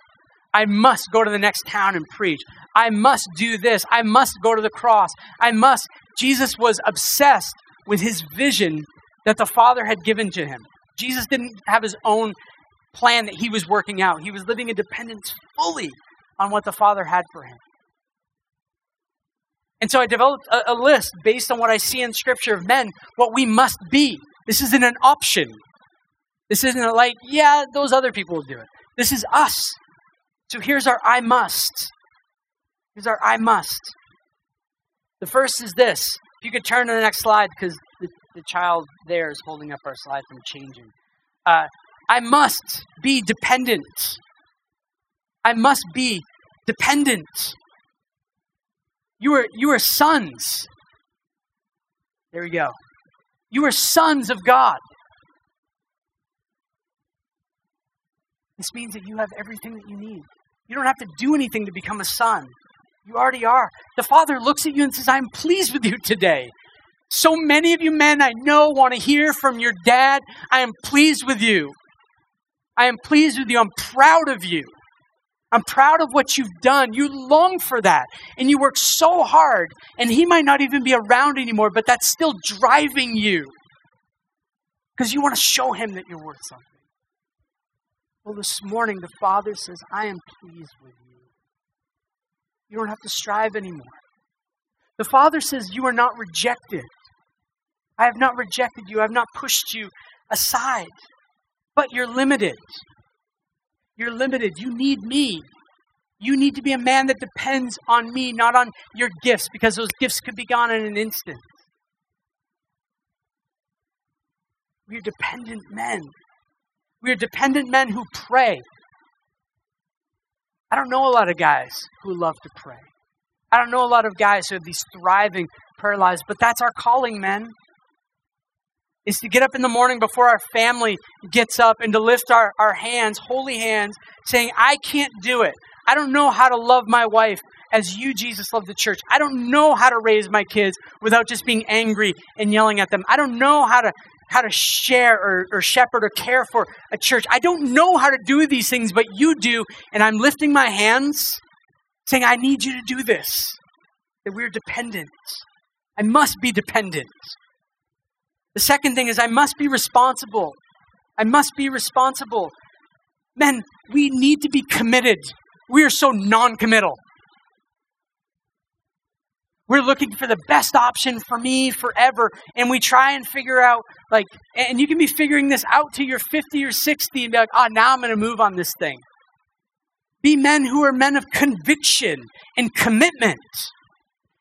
Speaker 1: I must go to the next town and preach. I must do this. I must go to the cross. I must. Jesus was obsessed with his vision that the Father had given to him. Jesus didn't have his own plan that he was working out, he was living in dependence fully on what the Father had for him. And so I developed a, a list based on what I see in Scripture of men, what we must be. This isn't an option. This isn't like, yeah, those other people will do it. This is us. So here's our I must. Here's our I must. The first is this. If you could turn to the next slide, because the, the child there is holding up our slide from changing. Uh, I must be dependent. I must be dependent. You are, you are sons. There we go. You are sons of God. This means that you have everything that you need. You don't have to do anything to become a son. You already are. The Father looks at you and says, I'm pleased with you today. So many of you men I know want to hear from your dad. I am pleased with you. I am pleased with you. I'm proud of you. I'm proud of what you've done. You long for that. And you work so hard. And he might not even be around anymore, but that's still driving you. Because you want to show him that you're worth something. Well, this morning, the Father says, I am pleased with you. You don't have to strive anymore. The Father says, You are not rejected. I have not rejected you. I have not pushed you aside. But you're limited. You're limited. You need me. You need to be a man that depends on me, not on your gifts, because those gifts could be gone in an instant. We are dependent men. We are dependent men who pray. I don't know a lot of guys who love to pray. I don't know a lot of guys who have these thriving prayer lives, but that's our calling, men. Is to get up in the morning before our family gets up and to lift our, our hands, holy hands, saying, I can't do it. I don't know how to love my wife as you, Jesus, love the church. I don't know how to raise my kids without just being angry and yelling at them. I don't know how to how to share or, or shepherd or care for a church. I don't know how to do these things, but you do. And I'm lifting my hands saying, I need you to do this. That we're dependent. I must be dependent. The second thing is, I must be responsible. I must be responsible. Men, we need to be committed. We are so non committal. We're looking for the best option for me forever. And we try and figure out, like, and you can be figuring this out till you're 50 or 60 and be like, oh, now I'm going to move on this thing. Be men who are men of conviction and commitment.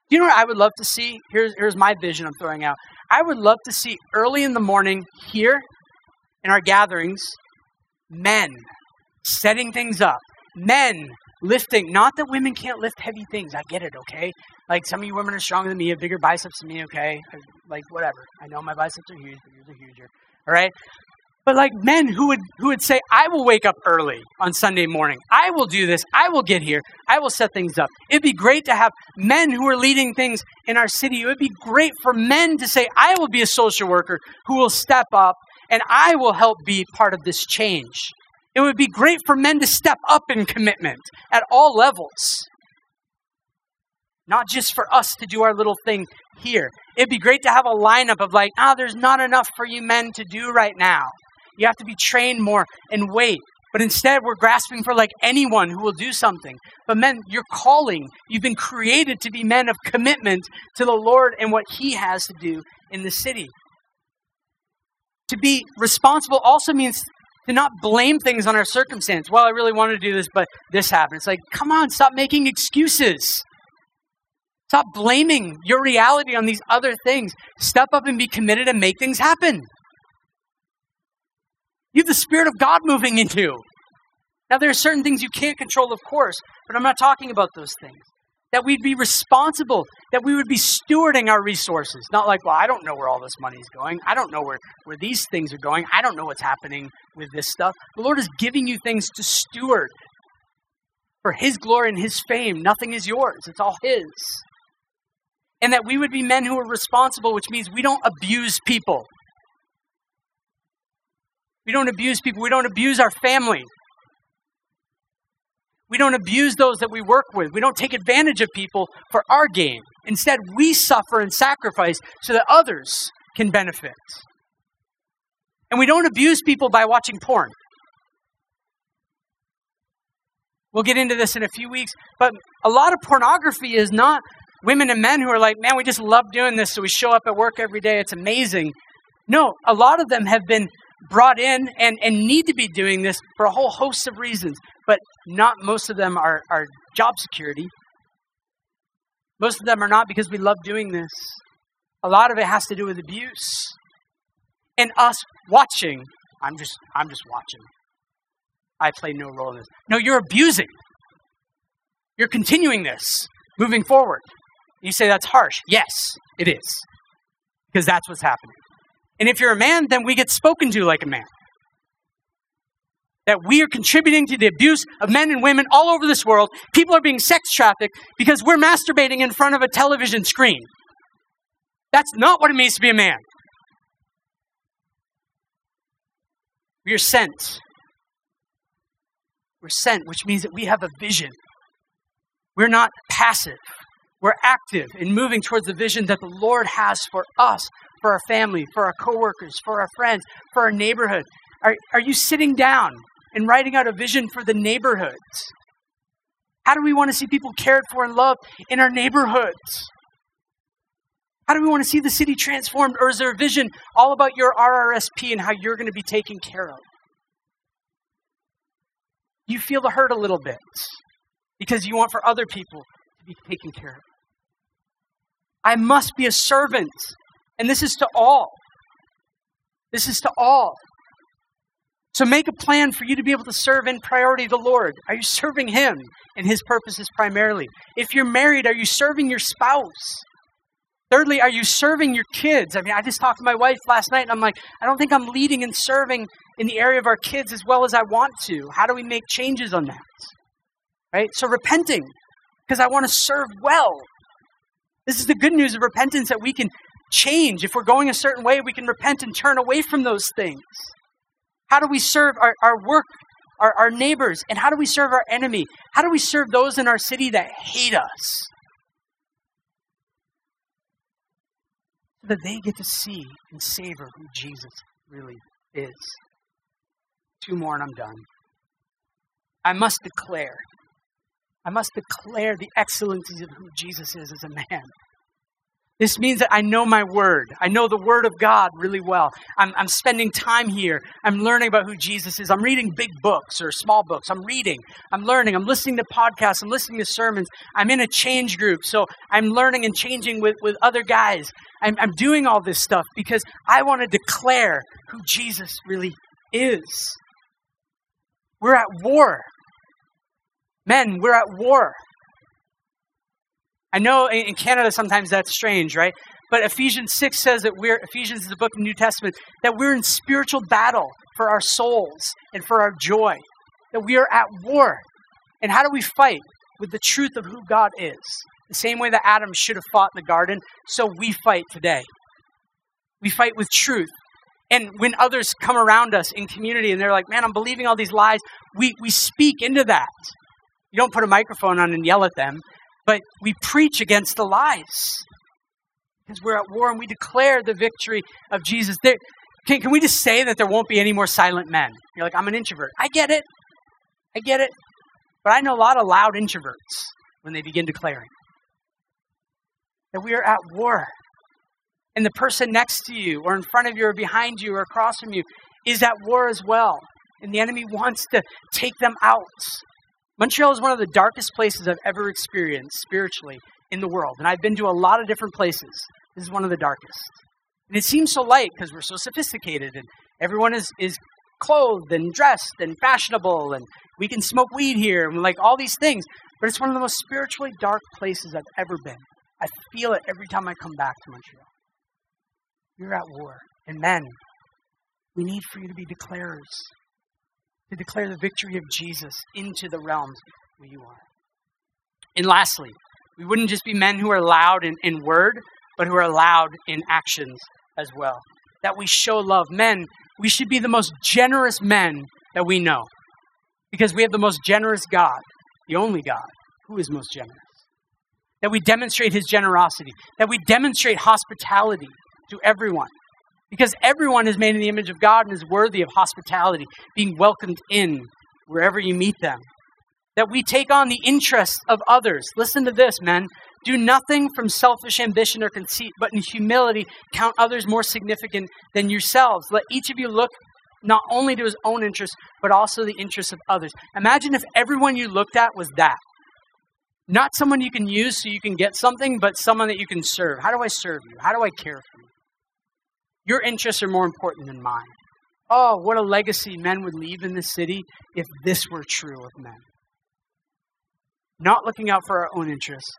Speaker 1: You know what I would love to see? Here's, here's my vision I'm throwing out. I would love to see early in the morning here in our gatherings, men setting things up, men lifting. Not that women can't lift heavy things. I get it, okay? Like some of you women are stronger than me, have bigger biceps than me, okay? Like whatever. I know my biceps are huge, but yours are huger. All right? But like men who would who would say, I will wake up early on Sunday morning. I will do this. I will get here. I will set things up. It'd be great to have men who are leading things in our city. It would be great for men to say, I will be a social worker who will step up and I will help be part of this change. It would be great for men to step up in commitment at all levels. Not just for us to do our little thing here. It'd be great to have a lineup of like, ah, oh, there's not enough for you men to do right now. You have to be trained more and wait. But instead, we're grasping for like anyone who will do something. But men, you're calling. You've been created to be men of commitment to the Lord and what He has to do in the city. To be responsible also means to not blame things on our circumstance. Well, I really wanted to do this, but this happened. It's like, come on, stop making excuses. Stop blaming your reality on these other things. Step up and be committed and make things happen. You have the Spirit of God moving into you. Now, there are certain things you can't control, of course, but I'm not talking about those things that we'd be responsible, that we would be stewarding our resources. Not like, well, I don't know where all this money is going. I don't know where, where these things are going. I don't know what's happening with this stuff. The Lord is giving you things to steward for His glory and His fame. Nothing is yours, it's all His. And that we would be men who are responsible, which means we don't abuse people. We don't abuse people. We don't abuse our family. We don't abuse those that we work with. We don't take advantage of people for our gain. Instead, we suffer and sacrifice so that others can benefit. And we don't abuse people by watching porn. We'll get into this in a few weeks, but a lot of pornography is not women and men who are like, man, we just love doing this, so we show up at work every day. It's amazing. No, a lot of them have been brought in and, and need to be doing this for a whole host of reasons, not most of them are, are job security. Most of them are not because we love doing this. A lot of it has to do with abuse. And us watching, I'm just I'm just watching. I play no role in this. No, you're abusing. You're continuing this, moving forward. You say that's harsh. Yes, it is. Because that's what's happening. And if you're a man, then we get spoken to like a man. That we are contributing to the abuse of men and women all over this world. People are being sex trafficked because we're masturbating in front of a television screen. That's not what it means to be a man. We are sent. We're sent, which means that we have a vision. We're not passive. We're active in moving towards the vision that the Lord has for us, for our family, for our coworkers, for our friends, for our neighborhood. Are, are you sitting down and writing out a vision for the neighborhoods? How do we want to see people cared for and loved in our neighborhoods? How do we want to see the city transformed? Or is there a vision all about your RRSP and how you're going to be taken care of? You feel the hurt a little bit because you want for other people to be taken care of. I must be a servant. And this is to all. This is to all. So make a plan for you to be able to serve in priority the Lord. Are you serving Him and His purposes primarily? If you're married, are you serving your spouse? Thirdly, are you serving your kids? I mean, I just talked to my wife last night and I'm like, I don't think I'm leading and serving in the area of our kids as well as I want to. How do we make changes on that? Right? So repenting because I want to serve well. This is the good news of repentance that we can change. If we're going a certain way, we can repent and turn away from those things. How do we serve our, our work, our, our neighbors? And how do we serve our enemy? How do we serve those in our city that hate us? So that they get to see and savor who Jesus really is. Two more and I'm done. I must declare. I must declare the excellencies of who Jesus is as a man. This means that I know my word. I know the word of God really well. I'm, I'm, spending time here. I'm learning about who Jesus is. I'm reading big books or small books. I'm reading. I'm learning. I'm listening to podcasts. I'm listening to sermons. I'm in a change group. So I'm learning and changing with, with other guys. I'm, I'm doing all this stuff because I want to declare who Jesus really is. We're at war. Men, we're at war. I know in Canada sometimes that's strange, right? But Ephesians 6 says that we're, Ephesians is the book of the New Testament, that we're in spiritual battle for our souls and for our joy, that we are at war. And how do we fight? With the truth of who God is. The same way that Adam should have fought in the garden, so we fight today. We fight with truth. And when others come around us in community and they're like, man, I'm believing all these lies, we, we speak into that. You don't put a microphone on and yell at them, but we preach against the lies because we're at war and we declare the victory of Jesus. There, can, can we just say that there won't be any more silent men? You're like, I'm an introvert. I get it. I get it. But I know a lot of loud introverts when they begin declaring that we are at war. And the person next to you, or in front of you, or behind you, or across from you, is at war as well. And the enemy wants to take them out. Montreal is one of the darkest places I've ever experienced spiritually in the world. And I've been to a lot of different places. This is one of the darkest. And it seems so light because we're so sophisticated and everyone is, is clothed and dressed and fashionable and we can smoke weed here and like all these things. But it's one of the most spiritually dark places I've ever been. I feel it every time I come back to Montreal. You're at war. And men, we need for you to be declarers to declare the victory of Jesus into the realms where you are. And lastly, we wouldn't just be men who are loud in, in word, but who are loud in actions as well. That we show love. Men, we should be the most generous men that we know because we have the most generous God, the only God who is most generous. That we demonstrate his generosity, that we demonstrate hospitality to everyone, because everyone is made in the image of God and is worthy of hospitality, being welcomed in wherever you meet them. That we take on the interests of others. Listen to this, men. Do nothing from selfish ambition or conceit, but in humility count others more significant than yourselves. Let each of you look not only to his own interests, but also the interests of others. Imagine if everyone you looked at was that. Not someone you can use so you can get something, but someone that you can serve. How do I serve you? How do I care for you? Your interests are more important than mine. Oh, what a legacy men would leave in this city if this were true of men. Not looking out for our own interests,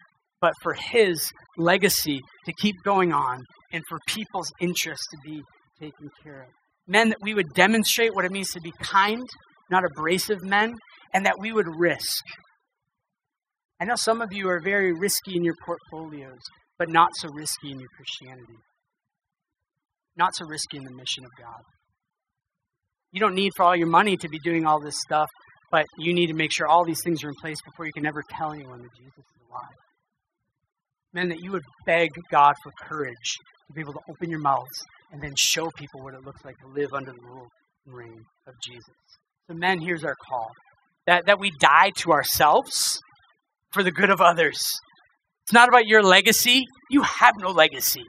Speaker 1: but for his legacy to keep going on and for people's interests to be taken care of. Men, that we would demonstrate what it means to be kind, not abrasive men, and that we would risk. I know some of you are very risky in your portfolios, but not so risky in your Christianity not so risky in the mission of God. You don't need for all your money to be doing all this stuff, but you need to make sure all these things are in place before you can ever tell anyone that Jesus is alive. Men, that you would beg God for courage to be able to open your mouths and then show people what it looks like to live under the rule and reign of Jesus. So, men, here's our call that, that we die to ourselves for the good of others. It's not about your legacy. You have no legacy.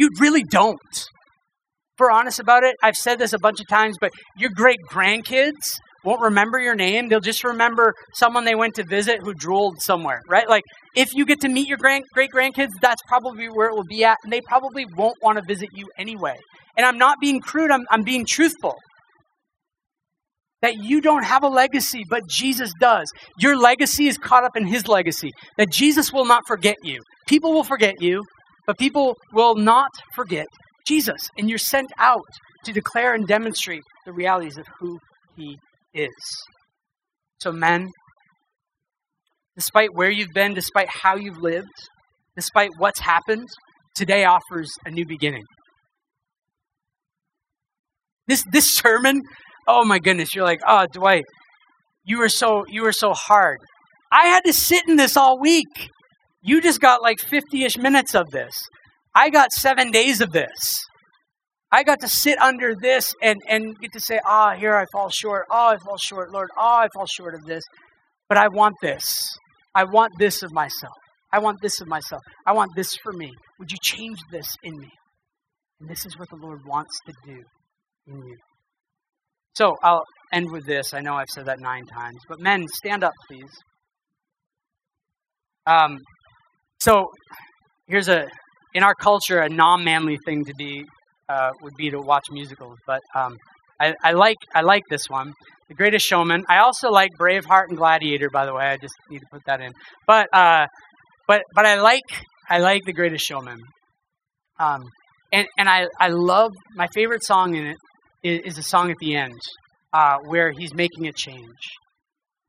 Speaker 1: You really don't. If we're honest about it, I've said this a bunch of times, but your great grandkids won't remember your name. They'll just remember someone they went to visit who drooled somewhere, right? Like, if you get to meet your grand, great grandkids, that's probably where it will be at, and they probably won't want to visit you anyway. And I'm not being crude, I'm, I'm being truthful. That you don't have a legacy, but Jesus does. Your legacy is caught up in his legacy. That Jesus will not forget you. People will forget you, but people will not forget Jesus, and you're sent out to declare and demonstrate the realities of who he is. So, men, despite where you've been, despite how you've lived, despite what's happened, today offers a new beginning. This this sermon, oh my goodness, you're like, oh Dwight, you were so you were so hard. I had to sit in this all week. You just got like 50-ish minutes of this. I got seven days of this. I got to sit under this and, and get to say, ah, here I fall short. Oh, I fall short, Lord. Oh, I fall short of this. But I want this. I want this of myself. I want this of myself. I want this for me. Would you change this in me? And this is what the Lord wants to do in you. So I'll end with this. I know I've said that nine times, but men, stand up, please. Um, so here's a in our culture a non-manly thing to be uh, would be to watch musicals, but um, I, I, like I like this one, The Greatest Showman. I also like Braveheart and Gladiator. By the way, I just need to put that in. But uh, but but I like I like The Greatest Showman. Um, and and I I love my favorite song in it is, is a song at the end uh, where he's making a change.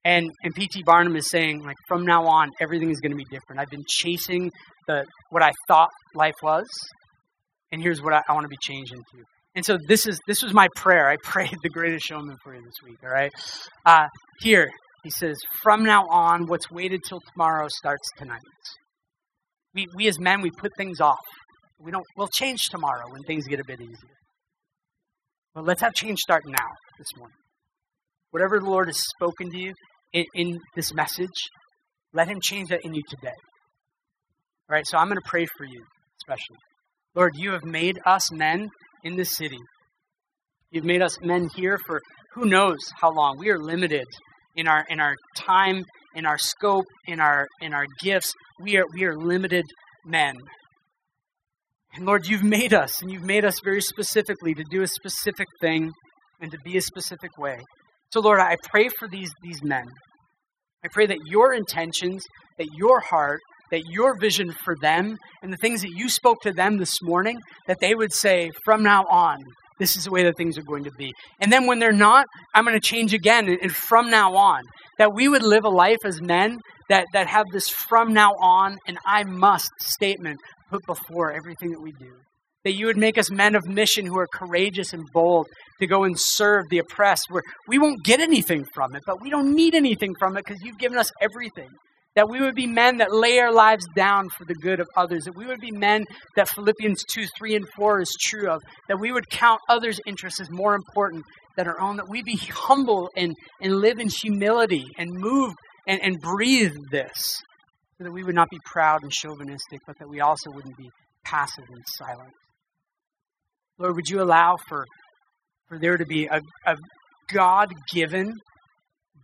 Speaker 1: And and P.T. Barnum is saying like from now on everything is going to be different. I've been chasing the what I thought life was, and here's what I, I want to be changed into. And so this is this was my prayer. I prayed the greatest showman for you this week. All right, uh, here he says, from now on, what's waited till tomorrow starts tonight. We we as men we put things off. We don't. We'll change tomorrow when things get a bit easier. But let's have change start now this morning. Whatever the Lord has spoken to you in, in this message, let Him change that in you today. All right. So I'm going to pray for you, especially. Lord, you have made us men in this city. You've made us men here for who knows how long. We are limited in our in our time, in our scope, in our in our gifts. We are we are limited men. And Lord, you've made us, and you've made us very specifically to do a specific thing and to be a specific way. So, Lord, I pray for these, these men. I pray that your intentions, that your heart, that your vision for them and the things that you spoke to them this morning, that they would say, from now on, this is the way that things are going to be. And then when they're not, I'm going to change again. And from now on, that we would live a life as men that, that have this from now on and I must statement put before everything that we do. That you would make us men of mission who are courageous and bold to go and serve the oppressed, where we won't get anything from it, but we don't need anything from it because you've given us everything. That we would be men that lay our lives down for the good of others. That we would be men that Philippians 2, 3, and 4 is true of. That we would count others' interests as more important than our own. That we be humble and, and live in humility and move and, and breathe this. So that we would not be proud and chauvinistic, but that we also wouldn't be passive and silent. Lord, would you allow for, for there to be a, a God given,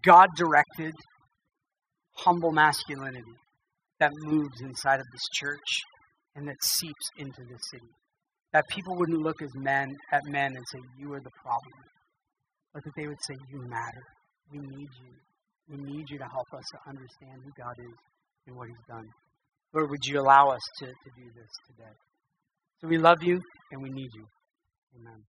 Speaker 1: God directed humble masculinity that moves inside of this church and that seeps into this city. That people wouldn't look as men at men and say, You are the problem. But that they would say, You matter. We need you. We need you to help us to understand who God is and what He's done. Lord, would you allow us to, to do this today? So we love you and we need you. Amen.